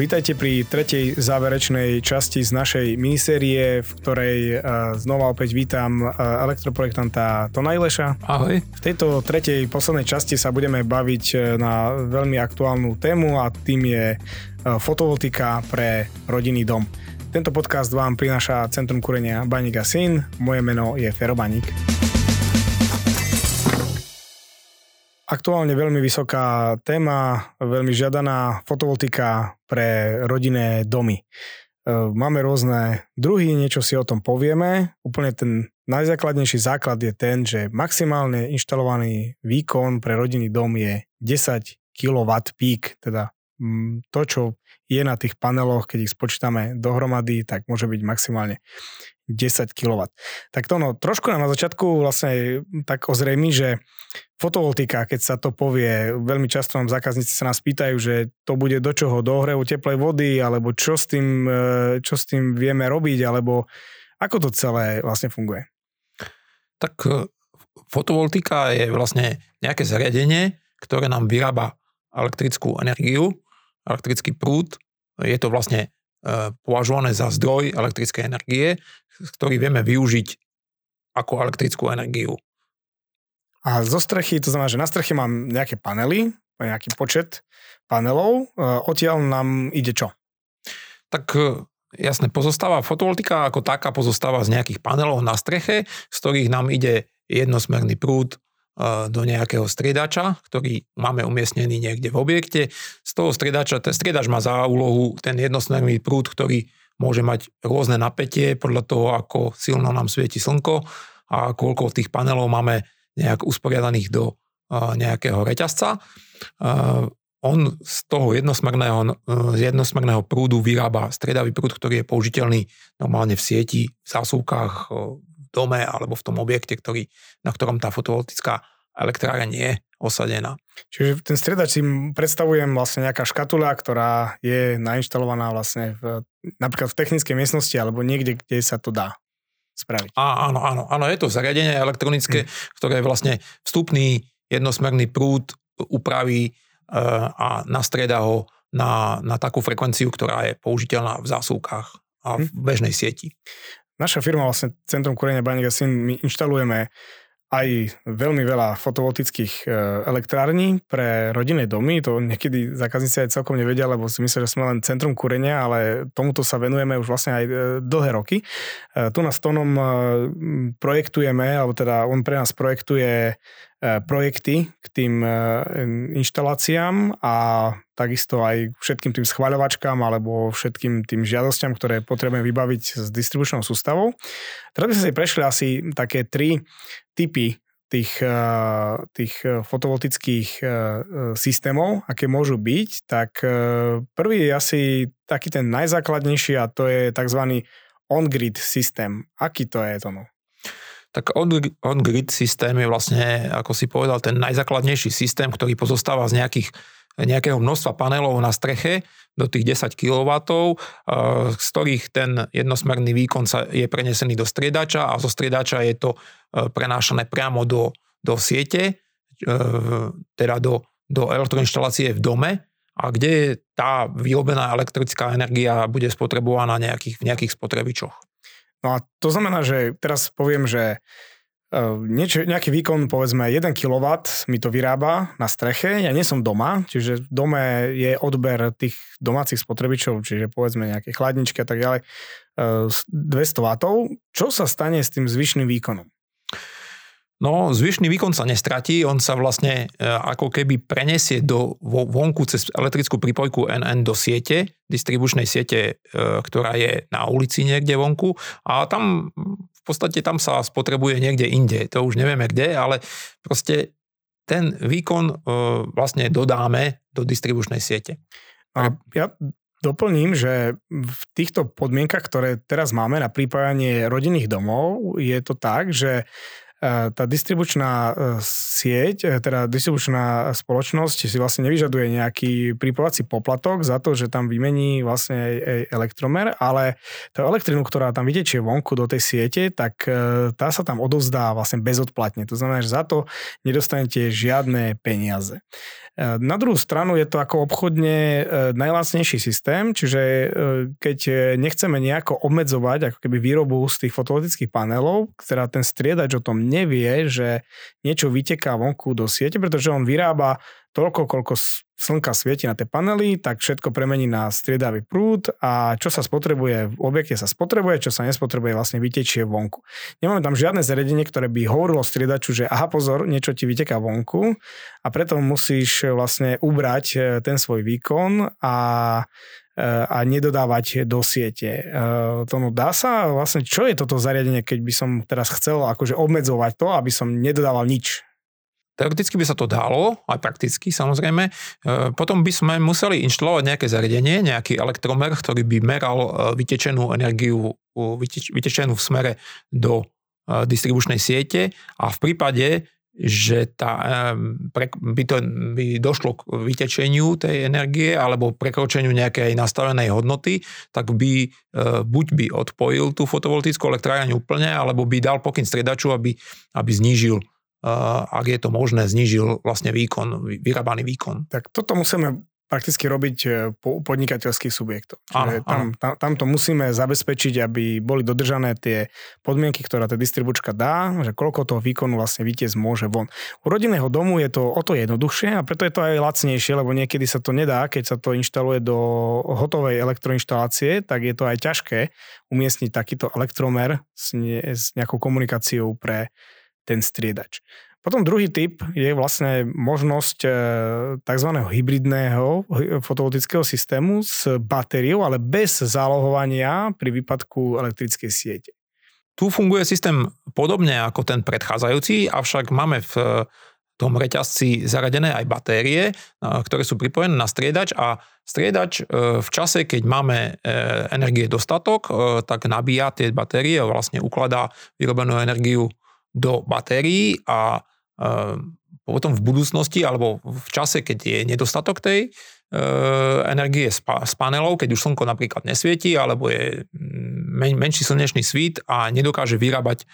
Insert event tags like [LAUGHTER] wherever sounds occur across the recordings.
Vítajte pri tretej záverečnej časti z našej minisérie, v ktorej uh, znova opäť vítam uh, elektroprojektanta Tona Ileša. Ahoj. V tejto tretej poslednej časti sa budeme baviť uh, na veľmi aktuálnu tému a tým je fotovoltika pre rodinný dom. Tento podcast vám prináša Centrum kurenia Baník a Syn. Moje meno je Fero Baník. Aktuálne veľmi vysoká téma, veľmi žiadaná fotovoltika pre rodinné domy. E, máme rôzne druhy, niečo si o tom povieme. Úplne ten najzákladnejší základ je ten, že maximálne inštalovaný výkon pre rodinný dom je 10 kW peak, teda mm, to, čo je na tých paneloch, keď ich spočítame dohromady, tak môže byť maximálne 10 kW. Tak to no, trošku nám na začiatku vlastne tak ozrejmi, že fotovoltika, keď sa to povie, veľmi často nám zákazníci sa nás pýtajú, že to bude do čoho, do ohrevu teplej vody, alebo čo s tým, e, čo s tým vieme robiť, alebo ako to celé vlastne funguje? Tak e, fotovoltika je vlastne nejaké zariadenie, ktoré nám vyrába elektrickú energiu, elektrický prúd. Je to vlastne považované za zdroj elektrickej energie, ktorý vieme využiť ako elektrickú energiu. A zo strechy, to znamená, že na streche mám nejaké panely, nejaký počet panelov, e, odtiaľ nám ide čo? Tak e, jasne, pozostáva fotovoltika ako taká pozostáva z nejakých panelov na streche, z ktorých nám ide jednosmerný prúd do nejakého striedača, ktorý máme umiestnený niekde v objekte. Z toho striedača, ten striedač má za úlohu ten jednosmerný prúd, ktorý môže mať rôzne napätie podľa toho, ako silno nám svieti slnko a koľko tých panelov máme nejak usporiadaných do nejakého reťazca. On z toho jednosmerného, z jednosmerného prúdu vyrába striedavý prúd, ktorý je použiteľný normálne v sieti, v zásuvkách, dome alebo v tom objekte, ktorý, na ktorom tá fotovoltická elektráreň je osadená. Čiže ten striedač si predstavujem vlastne nejaká škatula, ktorá je nainštalovaná vlastne v, napríklad v technickej miestnosti alebo niekde, kde sa to dá spraviť. Á, áno, áno, áno, je to zariadenie elektronické, hmm. ktoré vlastne vstupný jednosmerný prúd upraví e, a nastrieda ho na, na takú frekvenciu, ktorá je použiteľná v zásuvkách a v hmm. bežnej sieti. Naša firma, vlastne Centrum Kúrenia Baník a Syn, my inštalujeme aj veľmi veľa fotovoltických e, elektrární pre rodinné domy. To niekedy zákazníci aj celkom nevedia, lebo si myslia, že sme len centrum kúrenia, ale tomuto sa venujeme už vlastne aj e, dlhé roky. E, tu na Stonom projektujeme, alebo teda on pre nás projektuje projekty k tým inštaláciám a takisto aj všetkým tým schváľovačkám alebo všetkým tým žiadosťam, ktoré potrebujeme vybaviť s distribučnou sústavou. Teraz by sme si prešli asi také tri typy tých, eh, tých fotovoltických systémov, aké môžu byť, tak prvý je asi taký ten najzákladnejší a to je tzv. on-grid systém. Aký to je to? Tak on-grid systém je vlastne, ako si povedal, ten najzákladnejší systém, ktorý pozostáva z nejakých nejakého množstva panelov na streche do tých 10 kW, z ktorých ten jednosmerný výkon sa je prenesený do striedača a zo striedača je to e, prenášané priamo do, do siete, e, teda do, do elektroinštalácie v dome a kde tá vyrobená elektrická energia bude spotrebovaná nejakých, v nejakých spotrebičoch. No a to znamená, že teraz poviem, že Ehm, niečo, nejaký výkon, povedzme 1 kW mi to vyrába na streche, ja nie som doma, čiže v dome je odber tých domácich spotrebičov, čiže povedzme nejaké chladničky a tak ďalej, 200 ehm, W. Čo sa stane s tým zvyšným výkonom? No, zvyšný výkon sa nestratí, on sa vlastne e, ako keby prenesie do, vonku cez elektrickú pripojku NN do siete, distribučnej siete, e, ktorá je na ulici niekde vonku a tam v podstate tam sa spotrebuje niekde inde, to už nevieme kde, ale proste ten výkon e, vlastne dodáme do distribučnej siete. A ja doplním, že v týchto podmienkach, ktoré teraz máme na pripájanie rodinných domov, je to tak, že tá distribučná e, sieť, e, teda distribučná spoločnosť si vlastne nevyžaduje nejaký pripovací poplatok za to, že tam vymení vlastne aj elektromer, ale tá elektrinu, ktorá tam vytečie vonku do tej siete, tak tá sa tam odovzdá vlastne bezodplatne. To znamená, že za to nedostanete žiadne peniaze. Na druhú stranu je to ako obchodne najlacnejší systém, čiže keď nechceme nejako obmedzovať ako keby výrobu z tých fotovoltických panelov, ktorá ten striedač o tom nevie, že niečo vyteká vonku do siete, pretože on vyrába toľko, koľko slnka svieti na tie panely, tak všetko premení na striedavý prúd a čo sa spotrebuje v objekte sa spotrebuje, čo sa nespotrebuje vlastne vytečie vonku. Nemáme tam žiadne zariadenie, ktoré by hovorilo striedaču, že aha pozor, niečo ti vyteká vonku a preto musíš vlastne ubrať e, ten svoj výkon a e, a nedodávať do siete. E, tomu dá sa vlastne, čo je toto zariadenie, keď by som teraz chcel akože obmedzovať to, aby som nedodával nič Teoreticky by sa to dalo, aj prakticky samozrejme. E, potom by sme museli inštalovať nejaké zariadenie, nejaký elektromer, ktorý by meral e, vytečenú energiu, vytečenú v smere do e, distribučnej siete a v prípade, že tá, by, to, by došlo k vytečeniu tej energie alebo prekročeniu nejakej nastavenej hodnoty, tak by buď by odpojil tú fotovoltickú elektráreň úplne, alebo by dal pokyn striedaču, aby, aby znížil ak je to možné, znížil vlastne výkon, vyrábaný výkon. Tak toto musíme prakticky robiť e, po podnikateľských subjektov. Áno, tam, áno. Tam, tam to musíme zabezpečiť, aby boli dodržané tie podmienky, ktorá tá distribučka dá, že koľko toho výkonu vlastne vytiec môže von. U rodinného domu je to o to jednoduchšie a preto je to aj lacnejšie, lebo niekedy sa to nedá, keď sa to inštaluje do hotovej elektroinštalácie, tak je to aj ťažké umiestniť takýto elektromer s, ne, s nejakou komunikáciou pre ten striedač. Potom druhý typ je vlastne možnosť e, tzv. hybridného fotovoltického systému s batériou, ale bez zálohovania pri výpadku elektrickej siete. Tu funguje systém podobne ako ten predchádzajúci, avšak máme v tom reťazci zaradené aj batérie, e, ktoré sú pripojené na striedač a striedač e, v čase, keď máme energie dostatok, tak nabíja tie batérie a vlastne ukladá vyrobenú energiu do batérií a potom v budúcnosti alebo v čase, keď je nedostatok tej e, energie z, panelov, keď už slnko napríklad nesvieti alebo je men, menší slnečný svít a nedokáže vyrábať e,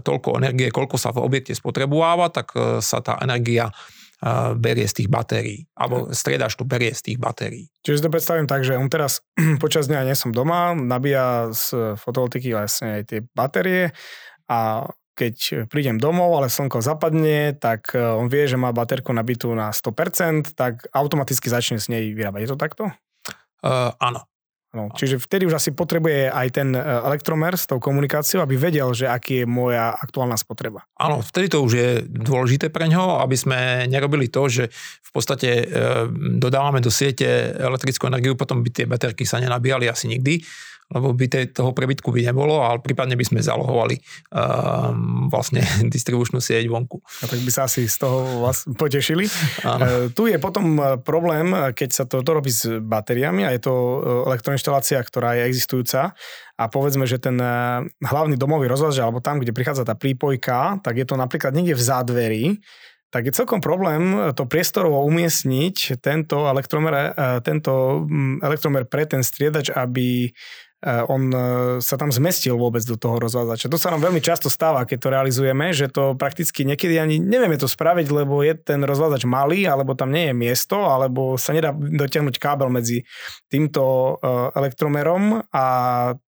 toľko energie, koľko sa v objekte spotrebováva, tak e, sa tá energia berie z tých batérií, alebo striedač to berie z tých batérií. Čiže si to predstavím tak, že on teraz [CLEARS THROAT] počas dňa nie som doma, nabíja z fotovoltiky vlastne aj tie batérie a keď prídem domov, ale slnko zapadne, tak e, on vie, že má baterku nabitú na 100%, tak automaticky začne s nej vyrábať. Je to takto? Uh, áno. No, čiže vtedy už asi potrebuje aj ten e, elektromer s tou komunikáciou, aby vedel, že aký je moja aktuálna spotreba. Áno, vtedy to už je dôležité pre ňo, aby sme nerobili to, že v podstate e, dodávame do siete elektrickú energiu, potom by tie baterky sa nenabíjali asi nikdy lebo by tej, toho prebytku by nebolo, ale prípadne by sme zalohovali um, vlastne [LAUGHS] distribučnú sieť vonku. A tak by sa asi z toho vás potešili. Uh, tu je potom e, problém, keď sa to, to robí s batériami a je to e, elektroinštalácia, ktorá je existujúca a povedzme, že ten hlavný domový rozhľad, alebo tam, kde prichádza tá prípojka, tak je to napríklad niekde v zádveri, tak je celkom problém to priestorovo umiestniť tento elektromer, tento elektromer pre ten striedač, aby on eh, sa tam zmestil vôbec do toho rozvázača. To sa nám veľmi často stáva, keď to realizujeme, že to prakticky niekedy ani nevieme to spraviť, lebo je ten rozvázač malý, alebo tam nie je miesto, alebo sa nedá dotiahnuť kábel medzi týmto eh, elektromerom a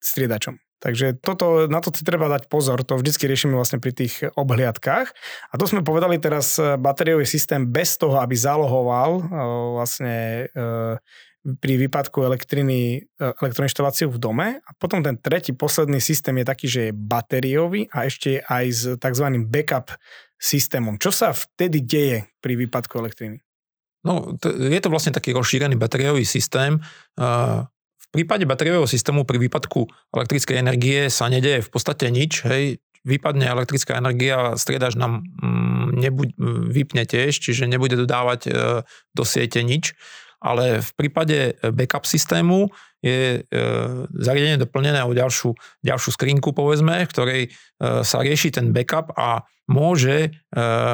striedačom. Takže toto, na to si treba dať pozor, to vždycky riešime vlastne pri tých obhliadkách. A to sme povedali teraz batériový systém bez toho, aby zálohoval vlastne pri výpadku elektriny e, elektroinštaláciu v dome. A potom ten tretí, posledný systém je taký, že je batériový a ešte aj s tzv. backup systémom. Čo sa vtedy deje pri výpadku elektriny? No, je to vlastne taký rozšírený batériový systém. V prípade batériového systému pri výpadku elektrickej energie sa nedeje v podstate nič. Hej. Vypadne elektrická energia, striedač nám mm, nebuď, vypne tiež, čiže nebude dodávať e, do siete nič ale v prípade e, backup systému je e, zariadenie doplnené o ďalšiu, ďalšiu skrinku, povedzme, v ktorej e, sa rieši ten backup a môže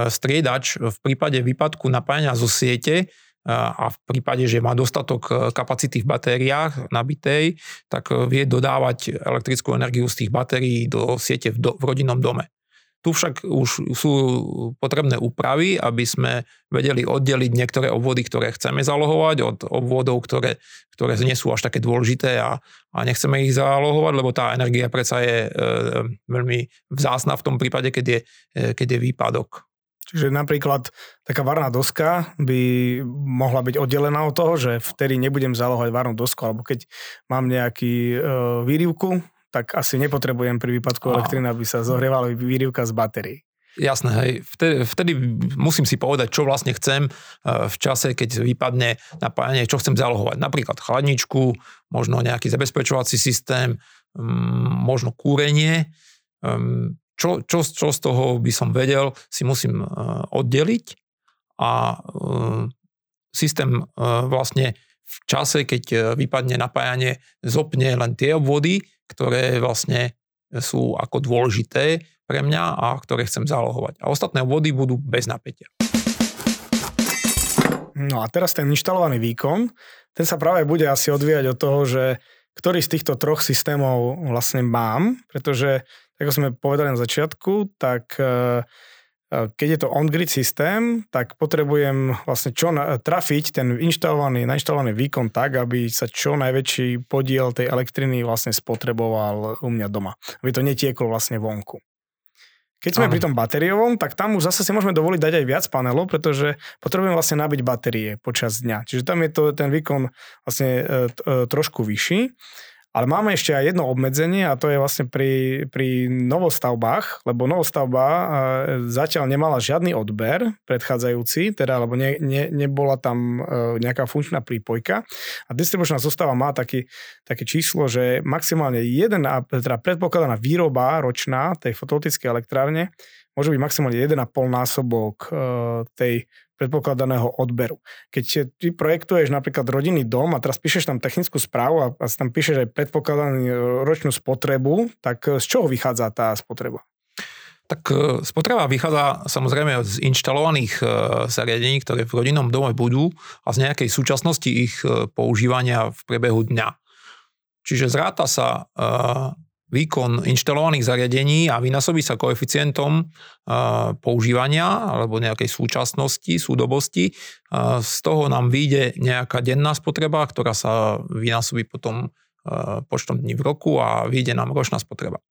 striedač v prípade výpadku napájania zo siete a v prípade, že má dostatok kapacity v batériách nabitej, tak vie dodávať elektrickú energiu z tých batérií do siete v, do, v rodinnom dome. Tu však už sú potrebné úpravy, aby sme vedeli oddeliť niektoré obvody, ktoré chceme zalohovať od obvodov, ktoré, ktoré nie sú až také dôležité a, a nechceme ich zalohovať, lebo tá energia predsa je e, veľmi vzácna v tom prípade, keď je, e, keď je výpadok. Čiže napríklad taká varná doska by mohla byť oddelená od toho, že vtedy nebudem zalohovať varnú dosku, alebo keď mám nejaký e, výrivku, tak asi nepotrebujem pri výpadku elektriny, aby sa zohrievala výrivka z batérií. Jasné, hej. Vtedy, vtedy musím si povedať, čo vlastne chcem eh, v čase, keď vypadne napájanie, čo chcem zalohovať. Napríklad chladničku, možno nejaký zabezpečovací systém, mm, možno kúrenie. Ehm, čo, čo, čo z toho by som vedel, si musím eh, oddeliť a eh, systém vlastne v čase, keď vypadne napájanie, zopne len tie obvody, ktoré vlastne sú ako dôležité pre mňa a ktoré chcem zálohovať. A ostatné vody budú bez napätia. No a teraz ten inštalovaný výkon, ten sa práve bude asi odvíjať od toho, že ktorý z týchto troch systémov vlastne mám, pretože, ako sme povedali na začiatku, tak uh, keď je to on-grid systém, tak potrebujem vlastne čo na, trafiť ten inštalovaný, nainštalovaný výkon tak, aby sa čo najväčší podiel tej elektriny vlastne spotreboval u mňa doma. Aby to netieklo vlastne vonku. Keď sme Aha. pri tom batériovom, tak tam už zase si môžeme dovoliť dať aj viac panelov, pretože potrebujem vlastne nabiť batérie počas dňa. Čiže tam je to, ten výkon vlastne e, e, trošku vyšší. Ale máme ešte aj jedno obmedzenie a to je vlastne pri, pri novostavbách, lebo novostavba zatiaľ nemala žiadny odber predchádzajúci, teda, lebo ne, ne, nebola tam e, nejaká funkčná prípojka. A distribučná zostava má taký, také číslo, že maximálne jeden, teda predpokladaná výroba ročná tej fotovoltickej elektrárne môže byť maximálne 1,5 násobok e, tej predpokladaného odberu. Keď ty projektuješ napríklad rodinný dom a teraz píšeš tam technickú správu a, a tam píšeš aj predpokladanú e, ročnú spotrebu, tak e, z čoho vychádza tá spotreba? Tak spotreba vychádza samozrejme z inštalovaných zariadení, ktoré v rodinnom dome budú a z nejakej súčasnosti ich používania v priebehu dňa. Čiže zráta sa výkon inštalovaných zariadení a vynásobí sa koeficientom používania alebo nejakej súčasnosti, súdobosti. Z toho nám vyjde nejaká denná spotreba, ktorá sa vynásobí potom počtom dní v roku a vyjde nám ročná spotreba.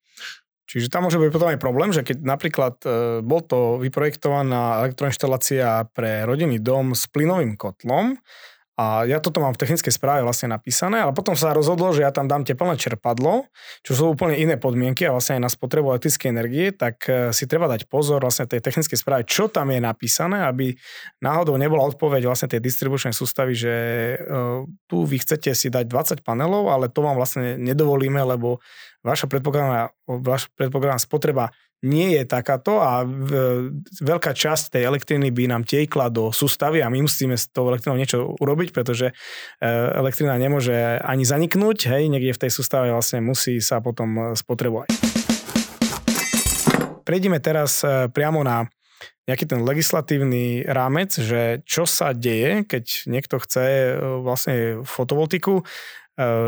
Čiže tam môže byť potom aj problém, že keď napríklad e, bol to vyprojektovaná elektroinštalácia pre rodinný dom s plynovým kotlom a ja toto mám v technickej správe vlastne napísané, ale potom sa rozhodlo, že ja tam dám teplné čerpadlo, čo sú úplne iné podmienky a vlastne aj na spotrebu elektrickej energie, tak e, si treba dať pozor vlastne tej technickej správe, čo tam je napísané, aby náhodou nebola odpoveď vlastne tej distribučnej sústavy, že uh, tu vy chcete si dať 20 panelov, ale to vám vlastne nedovolíme, lebo vaša predpokladaná, vaša predpokladaná spotreba nie je takáto a veľká časť tej elektriny by nám tiekla do sústavy a my musíme s tou elektrinou niečo urobiť, pretože e, elektrina nemôže ani zaniknúť, hej, niekde v tej sústave vlastne musí sa potom e, spotrebovať. Prejdeme teraz e, priamo na nejaký ten legislatívny rámec, že čo sa deje, keď niekto chce vlastne fotovoltiku.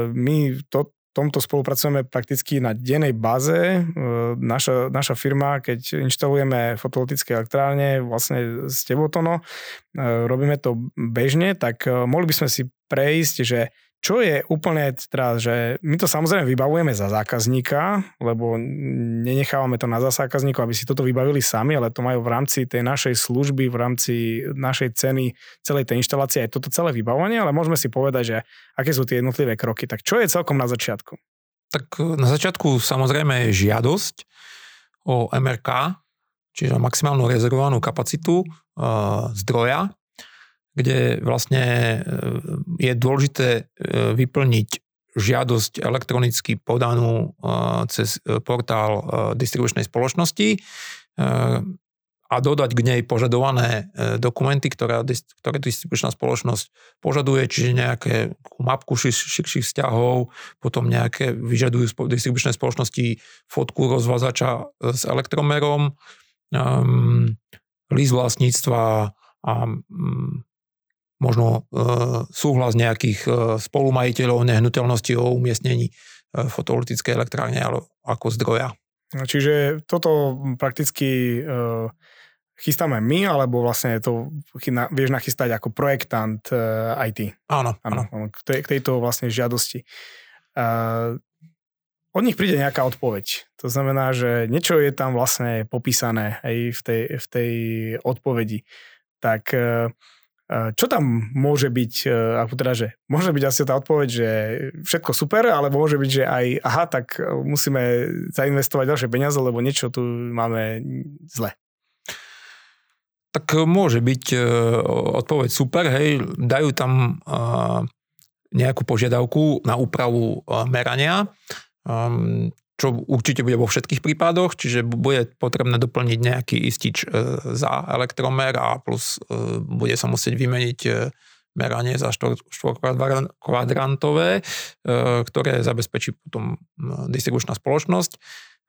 My to, tomto spolupracujeme prakticky na dennej báze. E, naša, naša firma, keď inštalujeme fotovoltické elektrárne vlastne z Tebotono, e, robíme to bežne, tak e, mohli by sme si prejsť, že čo je úplne teda, že my to samozrejme vybavujeme za zákazníka, lebo nenechávame to na zákazníkov, aby si toto vybavili sami, ale to majú v rámci tej našej služby, v rámci našej ceny celej tej inštalácie aj toto celé vybavovanie, ale môžeme si povedať, že aké sú tie jednotlivé kroky. Tak čo je celkom na začiatku? Tak na začiatku samozrejme je žiadosť o MRK, čiže maximálnu rezervovanú kapacitu uh, zdroja, kde vlastne e, je dôležité e, vyplniť žiadosť elektronicky podanú e, cez portál distribučnej spoločnosti a dodať k nej požadované dokumenty, ktoré, ktoré distribučná spoločnosť požaduje, čiže nejaké mapku širších vzťahov, potom nejaké vyžadujú distribučné spoločnosti fotku rozvazača s elektromerom, um, list vlastníctva a um, možno e, súhlas nejakých e, spolumajiteľov nehnuteľnosti o umiestnení e, fotovoltickej elektrárne ako zdroja. Čiže toto prakticky chystáme my, alebo vlastne to vieš nachystať ako projektant IT. Áno, áno. áno. K, tej, k tejto vlastne žiadosti. Od nich príde nejaká odpoveď. To znamená, že niečo je tam vlastne popísané aj v tej, v tej odpovedi. Tak čo tam môže byť, e, ako teda, že môže byť asi tá odpoveď, že všetko super, ale môže byť, že aj aha, tak e, musíme zainvestovať ďalšie peniaze, lebo niečo tu máme zle. Tak môže byť odpoveď super, hej, dajú tam nejakú požiadavku na úpravu merania. Ehm, čo určite bude vo všetkých prípadoch, čiže bude potrebné doplniť nejaký istič e, za elektromer a plus e, bude sa musieť vymeniť e, meranie za štvorkvadrantové, ktoré zabezpečí potom distribučná spoločnosť.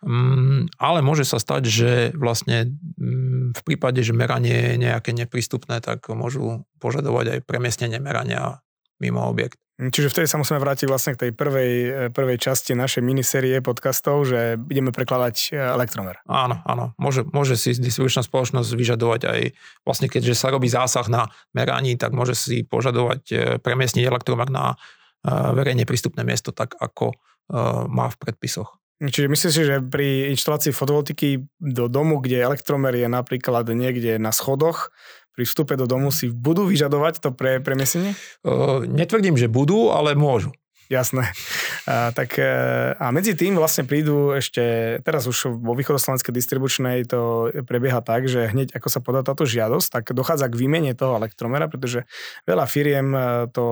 Mm, ale môže sa stať, že vlastne mm, v prípade, že meranie je nejaké neprístupné, tak môžu požadovať aj premiestnenie merania mimo objekt. Čiže vtedy sa musíme vrátiť vlastne k tej prvej, e, prvej časti našej minisérie podcastov, že ideme prekladať e, elektromer. Áno, áno. Môže, môže si distribučná spoločnosť vyžadovať aj, vlastne keďže sa robí zásah na meraní, tak môže si požadovať e, premiesniť elektromer na verejne prístupné miesto, tak ako má v predpisoch. Čiže myslíš si, že pri inštalácii fotovoltiky do domu, kde elektromer je napríklad niekde na schodoch, pri vstupe do domu si budú vyžadovať to pre premiesenie? Uh, netvrdím, že budú, ale môžu. Jasné. A, tak, e, a medzi tým vlastne prídu ešte, teraz už vo východoslovenskej distribučnej to prebieha tak, že hneď ako sa podá táto žiadosť, tak dochádza k výmene toho elektromera, pretože veľa firiem e, to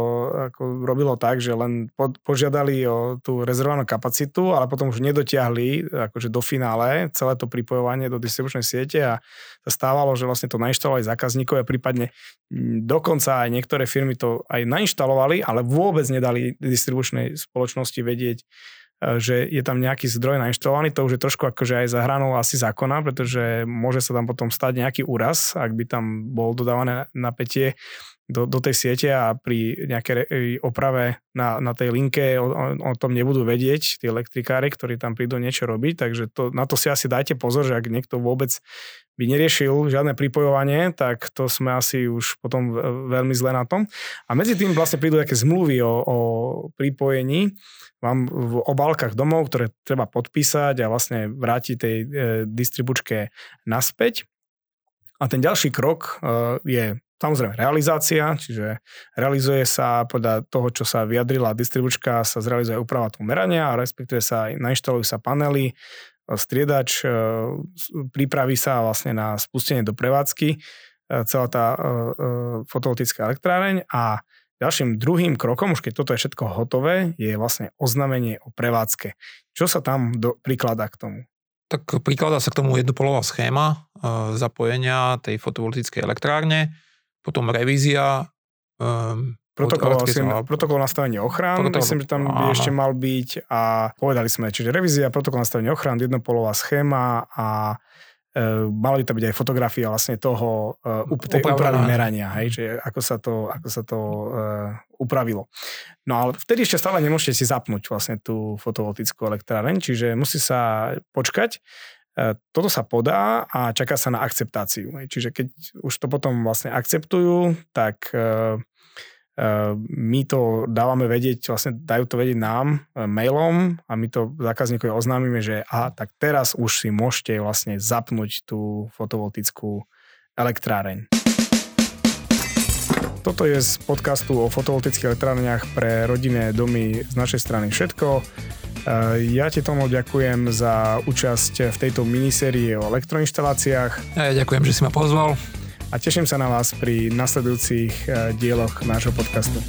ako robilo tak, že len pod, požiadali o tú rezervovanú kapacitu, ale potom už nedotiahli akože do finále celé to pripojovanie do distribučnej siete a sa stávalo, že vlastne to nainštalovali zákazníkov a prípadne dokonca aj niektoré firmy to aj nainštalovali, ale vôbec nedali distribučnej spoločnosti vedieť, e, že je tam nejaký zdroj nainštalovaný, to už je trošku akože aj za asi zákona, pretože môže sa tam potom stať nejaký úraz, ak by tam bol dodávané napätie do, do tej siete a pri nejakej e, oprave na, na tej linke o, o, o tom nebudú vedieť tí elektrikári, ktorí tam prídu niečo robiť, takže to, na to si asi dajte pozor, že ak niekto vôbec by neriešil žiadne pripojovanie, tak to sme asi už potom veľmi zle na tom. A medzi tým vlastne prídu také zmluvy o, o pripojení, mám v obálkach domov, ktoré treba podpísať a vlastne vrátiť tej e, distribučke naspäť. A ten ďalší krok e, je samozrejme realizácia, čiže realizuje sa podľa toho, čo sa vyjadrila distribučka, sa zrealizuje úprava toho merania a respektíve sa nainštalujú sa panely, striedač, e, pripraví sa vlastne na spustenie do prevádzky e, celá tá e, fotovoltická elektráreň a ďalším druhým krokom, už keď toto je všetko hotové, je vlastne oznámenie o prevádzke. Čo sa tam do, prikladá k tomu? Tak prikladá sa k tomu jednopolová schéma zapojenia tej fotovoltickej elektrárne, potom revízia Protokol, asi, protokol nastavenia ochrán, protokol, myslím, že tam by ešte mal byť a povedali sme, čiže revízia, protokol nastavenia ochrán, jednopolová schéma a e, mala by to byť aj fotografia vlastne toho e, tej úpravy merania, hej, čiže ako sa to, ako sa to e, upravilo. No ale vtedy ešte stále nemôžete si zapnúť vlastne tú fotovoltickú elektráreň, čiže musí sa počkať, toto sa podá a čaká sa na akceptáciu. Čiže keď už to potom vlastne akceptujú, tak e, Ehm, my to dávame vedieť, vlastne dajú to vedieť nám e, mailom a my to zákazníkovi oznámime, že aha, tak teraz už si môžete vlastne zapnúť tú fotovoltickú elektráreň. Toto je z podcastu o fotovoltických elektrárniach pre rodinné domy z našej strany všetko. Ehm, ja ti tomu ďakujem za účasť v tejto minisérii o elektroinštaláciách. Ja ďakujem, že si ma pozval a teším sa na vás pri nasledujúcich eh, dieloch nášho podcastu.